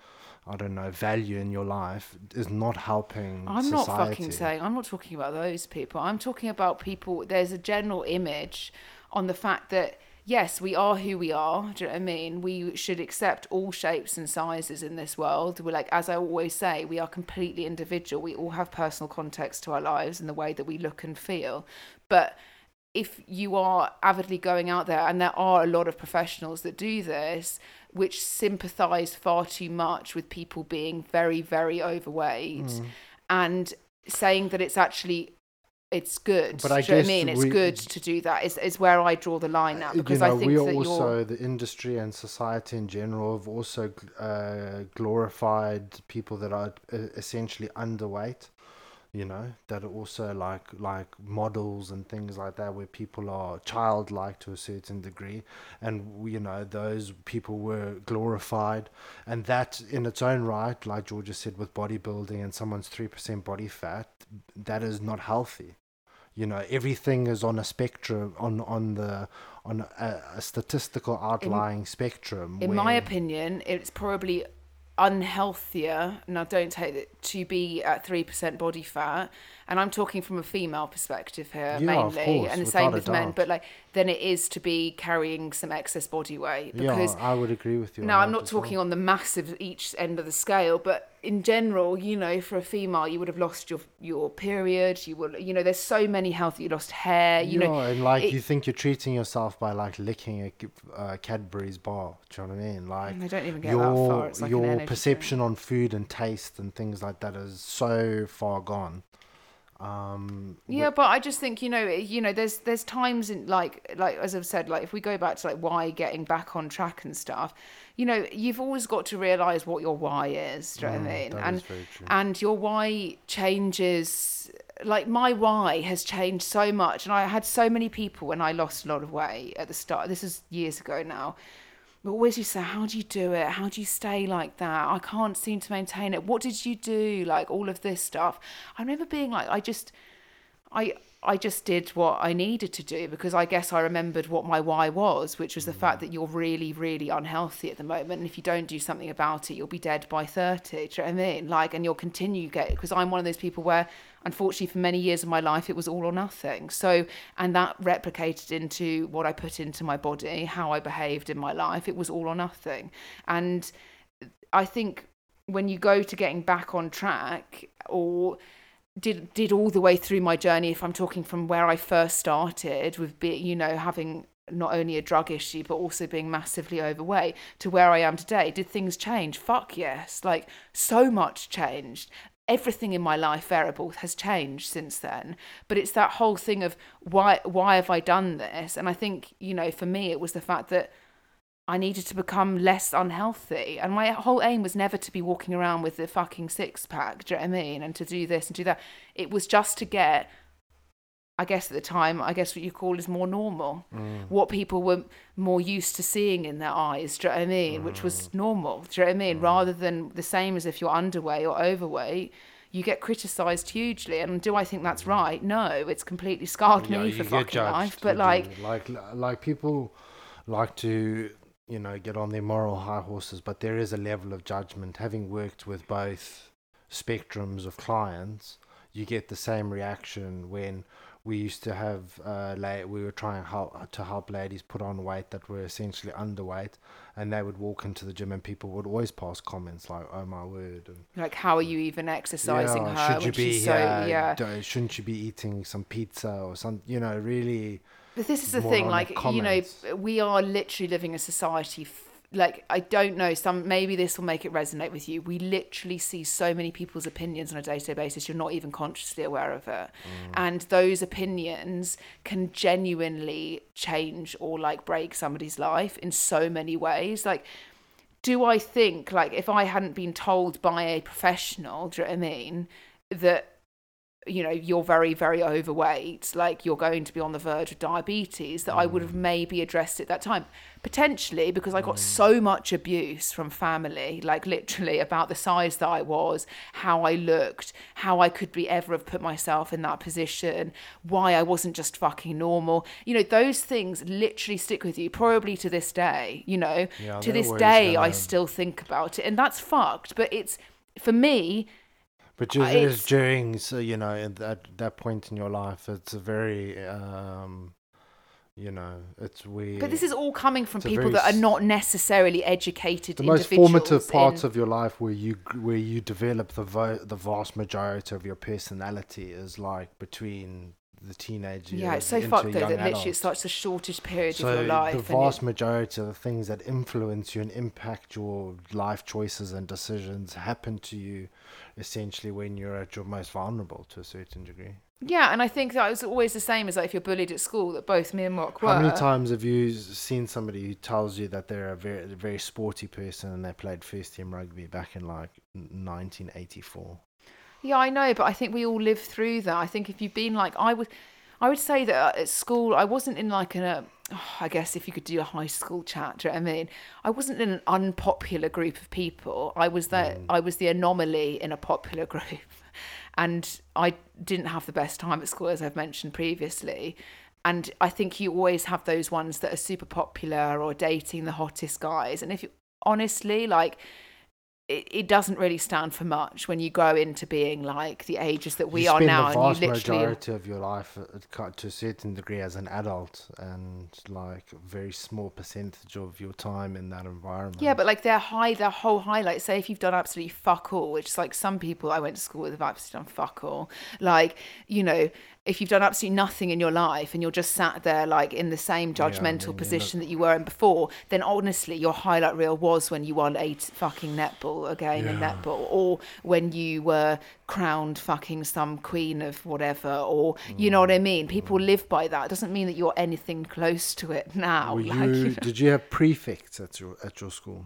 I don't know value in your life is not helping I'm society. not fucking saying I'm not talking about those people. I'm talking about people there's a general image on the fact that yes, we are who we are. Do you know what I mean? We should accept all shapes and sizes in this world. We're like, as I always say, we are completely individual. We all have personal context to our lives and the way that we look and feel. But if you are avidly going out there, and there are a lot of professionals that do this, which sympathize far too much with people being very, very overweight Mm. and saying that it's actually it's good. But I do what I guess mean? It's we- good to do that. Is is where I draw the line now because you know, I think we that also you're the industry and society in general have also uh, glorified people that are uh, essentially underweight. You know that are also like like models and things like that, where people are childlike to a certain degree, and you know those people were glorified, and that in its own right, like Georgia said, with bodybuilding and someone's three percent body fat, that is not healthy you know everything is on a spectrum on on the on a, a statistical outlying spectrum in my opinion, it's probably unhealthier. Now, don't take it to be at three percent body fat, and I'm talking from a female perspective here Yeah, mainly, course, and the same with men. But like, than it is to be carrying some excess body weight because yeah i would agree with you Now, I'm not as well. talking on the massive each end of the scale, but in general, you know, for a female, you would have lost your your period. You will, you know, there's so many health. You lost hair. You yeah, know, and like it- you think you're treating yourself by like licking a uh, Cadbury's bar. Do you know what I mean? Like I don't even get your that far. It's like your perception on food and taste and things like that is so far gone. Um, Yeah, but I just think you know, you know, there's there's times in like like as I've said, like if we go back to like why getting back on track and stuff, you know, you've always got to realize what your why is. Do you know what I mean? Mm, that and is very true. and your why changes. Like my why has changed so much, and I had so many people when I lost a lot of weight at the start. This is years ago now. But always you say, how do you do it? How do you stay like that? I can't seem to maintain it. What did you do? Like all of this stuff. I remember being like, I just, I I just did what I needed to do because I guess I remembered what my why was, which was the mm. fact that you're really, really unhealthy at the moment. And if you don't do something about it, you'll be dead by 30. Do you know what I mean? Like, and you'll continue get because I'm one of those people where, unfortunately, for many years of my life, it was all or nothing. So, and that replicated into what I put into my body, how I behaved in my life. It was all or nothing. And I think when you go to getting back on track or did did all the way through my journey if i'm talking from where i first started with be you know having not only a drug issue but also being massively overweight to where i am today did things change? Fuck yes. Like so much changed. Everything in my life variable has changed since then. But it's that whole thing of why why have i done this? And i think you know for me it was the fact that I needed to become less unhealthy. And my whole aim was never to be walking around with the fucking six pack, do you know what I mean? And to do this and do that. It was just to get, I guess at the time, I guess what you call is more normal. What people were more used to seeing in their eyes, do you know what I mean? Which was normal, do you know what I mean? Rather than the same as if you're underweight or overweight. You get criticised hugely, and do I think that's right? No, it's completely scarred Yeah, me for fucking life. But like, like like people like to you know get on their moral high horses but there is a level of judgment. Having worked with both spectrums of clients you get the same reaction when we used to have uh la- we were trying help, to help ladies put on weight that were essentially underweight and they would walk into the gym and people would always pass comments like oh my word and like how are you even exercising yeah, her? should you be she's so yeah. Shouldn't you be eating some pizza or some you know really but this is the thing the like you know we are literally living a society f- like I don't know some maybe this will make it resonate with you. We literally see so many people's opinions on a day-to-day basis you're not even consciously aware of it. And those opinions can genuinely change or like break somebody's life in so many ways. Like do I think like if I hadn't been told by a professional, do you know what I mean, that you know you're very very overweight like you're going to be on the verge of diabetes that i would have maybe addressed it that time. Potentially because i got so much abuse from family like literally about the size that i was how i looked how i could be ever have put myself in that position why i wasn't just fucking normal. You know those things literally stick with you probably to this day you know? Yeah, to this day i still think about it and that's fucked but it's for me But just Uh, it's- during, so you know, at that that point in your life, it's a very, um, you know, it's weird. But this is all coming from It's people very that are not necessarily educated the most formative parts in- of your life where you where you develop the vo- the vast majority of your personality is like between the teenage years. yeah, it's so fucked though that literally it's such the shortest period so of your life. the vast majority of the things that influence you and impact your life choices and decisions happen to you essentially when you're at your most vulnerable to a certain degree. yeah, and I think that was always the same as like if you're bullied at school. That both me and Mark were. How many times have you seen somebody who tells you that they're a very, a very sporty person and they played first team rugby back in like 1984? Yeah, I know, but I think we all live through that. I think if you've been like I would, I would say that at school I wasn't in like a. oh, *sighs* I guess if you could do a high school chat, do you know what I mean? I wasn't in an unpopular group of people. I was the mm. I was the anomaly in a popular *laughs* group, and I didn't have the best time at school as I've mentioned previously. And I think you always have those ones that are super popular or dating the hottest guys. And if you honestly like it, it doesn't really stand for much when you grow into being like the ages that we you are now the and you literally majority of your life to a certain degree as an adult and like a very small percentage of your time in that environment. yeah but like their high their whole highlight say if you've done absolutely fuck all which is like some people i went to school with have absolutely done fuck all like you know if you've done absolutely nothing in your life and you're just sat there like in the same judgmental you're not- position that you were in before then honestly your highlight reel was when you won a fucking netball a game in netball or when you were crowned fucking some queen of whatever or you know what i mean? People live by that. It doesn't mean that you're anything close to it now like, you, you *laughs* know. did you have prefects at your at your school?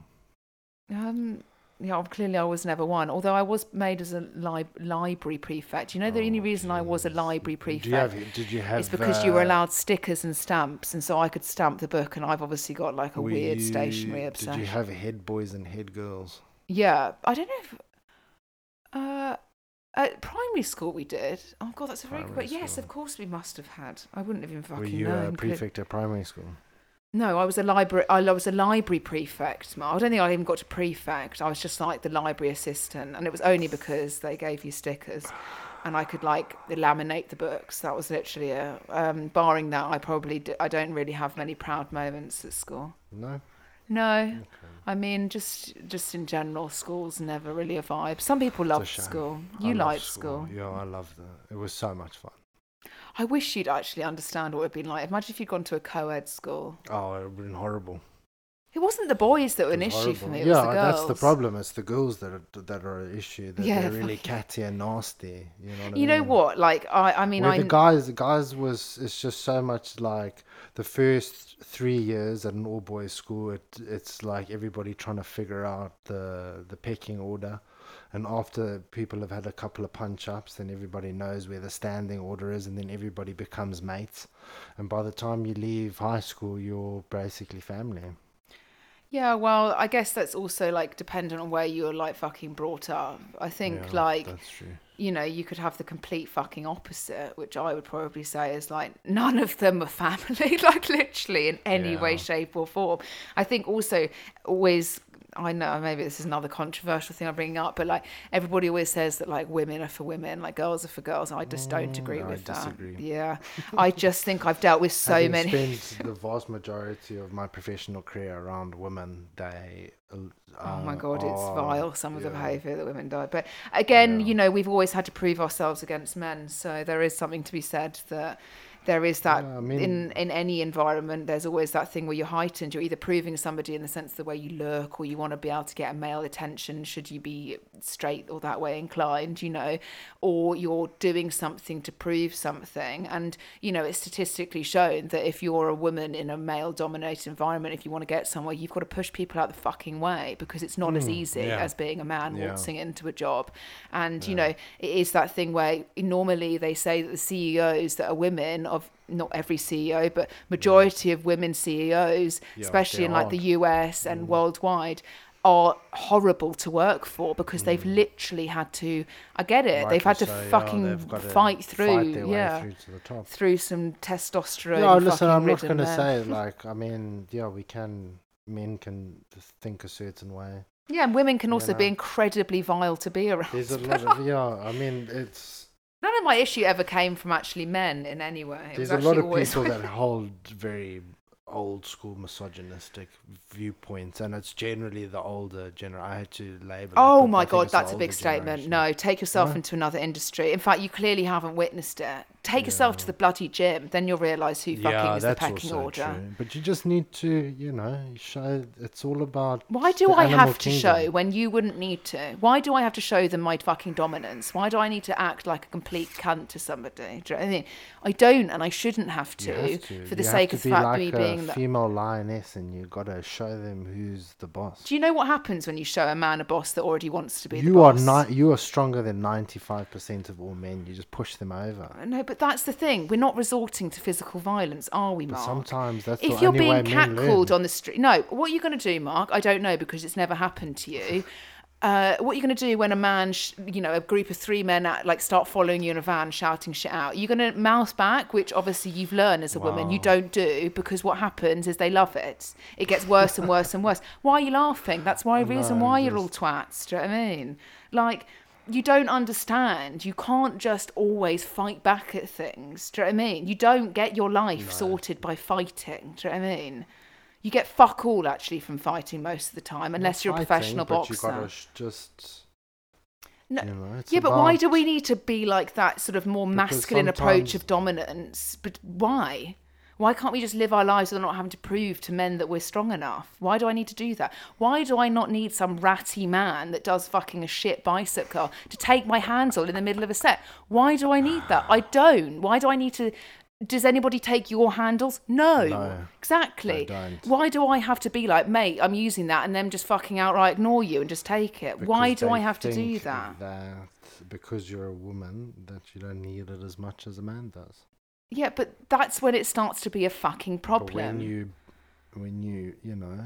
Um, yeah, clearly I was never one. Although I was made as a li- library prefect. You know, the only Oh, reason I was a library you prefect have? Did you have? is because you were uh, allowed stickers and stamps, and so I could stamp the book. And I've obviously got like a weird you- stationery obsession. Did you have head boys and head girls? Yeah, I don't know if. Uh, at primary school we did. Oh god, that's a very good. Primary Yes, of course we must have had. I wouldn't have even fucking known. Were you known. a could- prefect at primary school? No, I was a library. I was a library prefect. I don't think I even got to prefect. I was just like the library assistant, and it was only because they gave you stickers, and I could like laminate the books. That was literally a. Um, barring that, I probably I don't really have many proud moments at school. No. No, Okay. I mean just just in general, school's never really a vibe. Some people love school. You liked school. Yeah, I loved it. It was so much fun. I wish you'd actually understand what it'd been like. Imagine if you'd gone to a co-ed school. Oh, it would have been horrible. It wasn't the boys that were an was issue for me. It yeah, was the girls. that's the problem. It's the girls that are that are an issue. That Yeah, they're really fucking- catty and nasty. You know what I You know mean? what? Like I, I mean, Where I the guys, the guys was it's just so much like the first three years at an all boys school. It it's like everybody trying to figure out the the pecking order, and after people have had a couple of punch ups, then everybody knows where the standing order is, and then everybody becomes mates. And by the time you leave high school, you're basically family. Yeah, well, I guess that's also like dependent on where you were like fucking brought up. I think Yeah, like you know you could have the complete fucking opposite, which I would probably say is like none of them are family, *laughs* like literally in any way, shape, or form. I think also always. I know maybe this is another controversial thing I'm bringing up, but like everybody always says that like women are for women, like girls are for girls. I just don't agree Mm, I with disagree. that. Yeah, I *laughs* just think I've dealt with so Having many. spent the vast majority of my professional career around women, they. Uh, *laughs* Oh my god, it's vile some of the behaviour that women do. But again, Yeah. you know, we've always had to prove ourselves against men, so there is something to be said that there is that Yeah, I mean- in in any environment. There's always that thing where you're heightened. You're either proving somebody in the sense of the way you look, or you want to be able to get a male attention. Should you be straight or that way inclined, you know, or you're doing something to prove something. And you know, it's statistically shown that if you're a woman in a male-dominated environment, if you want to get somewhere, you've got to push people out the fucking way because it's not as hmm, easy yeah. as being a man Yeah. waltzing into a job. And you know, it is that thing where normally they say that the CEOs that are women of not every CEO, but majority of women CEOs, Yeah, especially in like the. US and mm. worldwide, are horrible to work for because they've mm. literally had to. I get it. Like they've had to say, fucking fight through, fight yeah, through to the top. through some testosterone. Yeah, listen, I'm not going to say *laughs* like I mean, yeah, we can men can think a certain way. Yeah, and women can also be incredibly vile to be around. There's a lot of *laughs* yeah. I mean, it's None of my issue ever came from actually men in any way. It there's a lot of people that *laughs* hold very old school misogynistic viewpoints, and it's generally the older generation. I had to label. Oh but I my god, that's a big statement. generation. No, take yourself No? into another industry. In fact, you clearly haven't witnessed it. Take yourself to the bloody gym, then you'll realise who fucking yeah, is the pecking order. true. But you just need to, you know, show. It's all about. Why do I have to kingdom. show when you wouldn't need to? Why do I have to show them my fucking dominance? Why do I need to act like a complete cunt to somebody? Do you know I mean? I don't, and I shouldn't have to, have to. for the You sake of be like me a being the. female lioness, and you got to show them who's the boss. Do you know what happens when you show a man a boss that already wants to be the You are not. You are stronger than ninety-five percent of all men. You just push them over. No, but that's the thing. We're not resorting to physical violence, are we, But Mark? sometimes that's if you're being catcalled on the street, no. What are you going to do, Mark? I don't know because it's never happened to you. *sighs* Uh, what are you going to do when a man, sh- you know, a group of three men at, like start following you in a van, shouting shit out? You're going to mouth back, which obviously you've learned as a woman you don't do because what happens is they love it. It gets worse and worse and worse. Why are you laughing? That's why reason No, why you're all twats. Do you know what I mean? Like you don't understand. You can't just always fight back at things. Do you know what I mean? You don't get your life sorted by fighting. Do you know what I mean? You get fuck all actually from fighting most of the time, unless you're a professional but boxer. You gotta just. No- you know, yeah, but why do we need to be like that sort of more masculine approach of dominance? But why? Why can't we just live our lives without not having to prove to men that we're strong enough? Why do I need to do that? Why do I not need some ratty man that does fucking a shit bicep curl to take my handle in the middle of a set? Why do I need that? I don't. Why do I need to? Does anybody take your handles? No. No, exactly. don't. Why do I have to be like, mate, I'm using that and then just fucking outright ignore you and just take it? Why do I have to do that? That because you're a woman, that you don't need it as much as a man does. Yeah, but that's when it starts to be a fucking But when problem. you, when you, you know,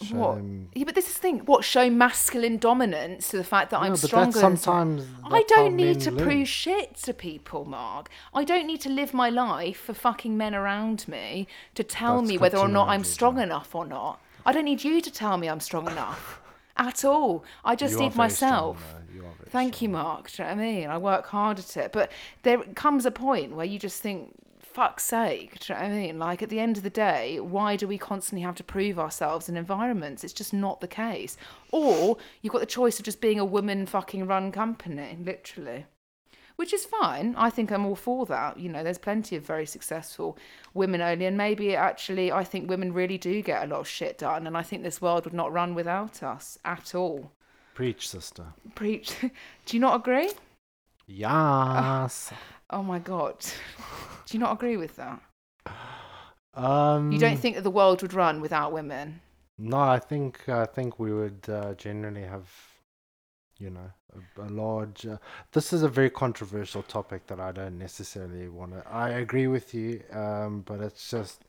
show What? them. Yeah, but this is the thing. What show masculine dominance to the fact that No, I'm stronger? sometimes. I don't need to learn. prove shit to people, Mark. I don't need to live my life for fucking men around me to tell That's me whether or not I'm strong enough or not. I don't need you to tell me I'm strong enough at all. I just You need myself. You Thank you. Mark. Do you know what I mean? I work hard at it. But there comes a point where you just think, fuck's sake. Do you know what I mean? Like, at the end of the day, why do we constantly have to prove ourselves in environments? It's just not the case. Or you've got the choice of just being a woman fucking run company, literally. Which is fine. I think I'm all for that. You know, there's plenty of very successful women only, and maybe actually, I think women really do get a lot of shit done, and I think this world would not run without us at all. Preach, sister. Preach. *laughs* Do you not agree? Yes. Oh *laughs* my god. Do you not agree with that? um. You don't think that the world would run without women? No, I think I think we would uh, generally have, you know, a, a large. Uh, this is a very controversial topic that I don't necessarily want to. I agree with you, um, but it's just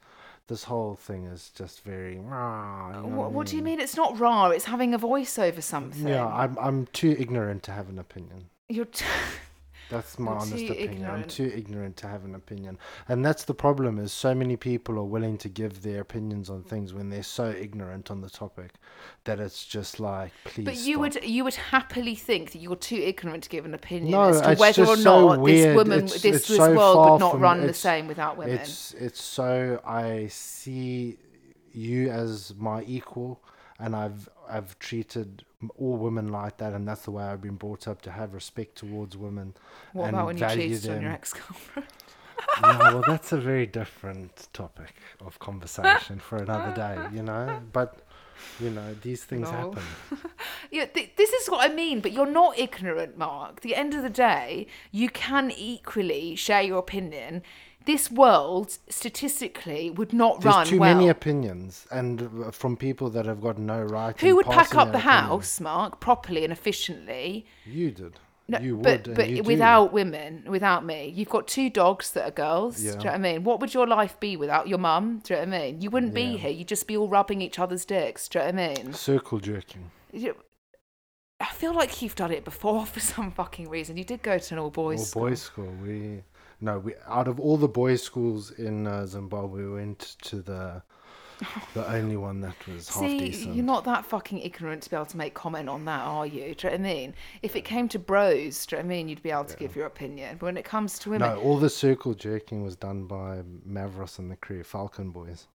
this whole thing is just very. rah, you know what, what do you mean? It's not raw. It's having a voice over something. Yeah, I'm I'm too ignorant to have an opinion. You're t- *laughs* That's my You're honest too opinion. I'm too ignorant to have an opinion, and that's the problem. Is so many people are willing to give their opinions on things when they're so ignorant on the topic that it's just like, please. but you stop. would you would happily think that you're too ignorant to give an opinion No, as to whether or so not weird. this woman, It's- this, it's this so world would not run the same without women. It's it's so I see you as my equal, and I've I've treated all women like that, and that's the way I've been brought up to have respect towards women. what and about when you value cheated on your them. ex-girlfriend? yeah, well, that's a very different topic of conversation for another day, you know. But you know, these things No. happen. *laughs* Yeah, th- this is what I mean, but you're not ignorant, Mark. At the end of the day, you can equally share your opinion. This world, statistically, would not There's run too well. many opinions, and uh, from people that have got no right. Who would pack up the opinion. house, Mark, properly and efficiently? You did. No, you would, but and but you do. without women, without me, you've got two dogs that are girls. Do you know what I mean? What would your life be without your mum? Do you know what I mean? You wouldn't be here. You'd just be all rubbing each other's dicks. Do you know what I mean? circle jerking. I feel like you've done it before *laughs* for some fucking reason. You did go to an all boys Or school. boys' school. We no, we out of all the boys' schools in uh, Zimbabwe, we went to the *laughs* the only one that was half See, decent. you're not that fucking ignorant to be able to make comment on that, are you? Do you know what I mean? If it came to bros, do you know what I mean? You'd be able to give your opinion. But when it comes to women, No, all the circle jerking was done by Mavros and the crew, Falcon Boys.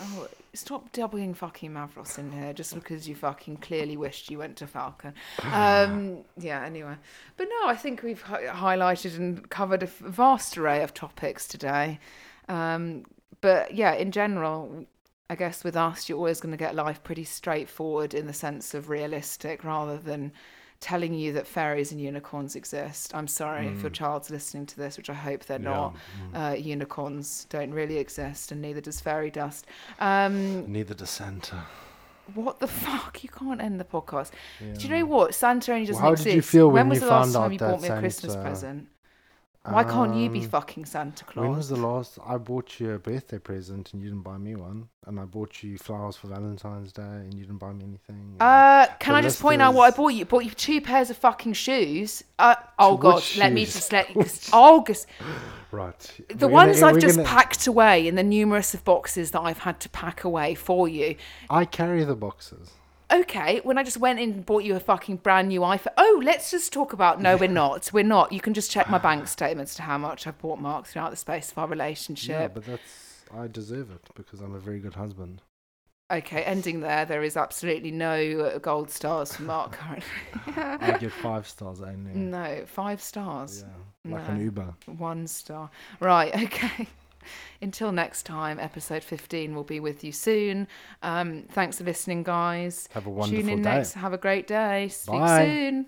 Oh, stop doubling fucking Mavros in here just because you fucking clearly wished you went to Falcon. *sighs* Um, yeah, anyway. But no, I think we've hi- highlighted and covered a f- vast array of topics today. Um, but yeah, in general, I guess with us, you're always going to get life pretty straightforward in the sense of realistic rather than telling you that fairies and unicorns exist. I'm sorry if your child's listening to this, which I hope they're not. Uh, unicorns don't really exist, and neither does fairy dust. Um, Neither does Santa. what the fuck? You can't end the podcast. Do you know what? Santa only doesn't Well, how exist. did you feel when was you the last time you bought me a Christmas present? Why can't you be Um, fucking Santa Claus? When was the last I bought you a birthday present and you didn't buy me one? And I bought you flowers for Valentine's Day and you didn't buy me anything? and- Uh, can The I just point out what I bought you? Bought you two pairs of fucking shoes. Uh, oh Which god, let me shoes? just let you. Oh, 'cause right. the We're ones gonna- I've we're just gonna- packed away in the numerous of boxes that I've had to pack away for you. I carry the boxes. Okay, when I just went in and bought you a fucking brand new iPhone. Oh, let's just talk about. No, we're not. We're not. You can just check my bank *sighs* statements to how much I've bought Mark throughout the space of our relationship. Yeah, but that's I deserve it because I'm a very good husband. Okay, ending there. There is absolutely no uh, gold stars for Mark *laughs* currently. I *laughs* get five stars only. no, five stars. Yeah, like No. an Uber. One star. Right, *laughs* okay. Until next time, episode 15 will be with you soon. Um, thanks for listening, guys. Have a wonderful Tune in day. next. Have a great day. Speak Bye. soon.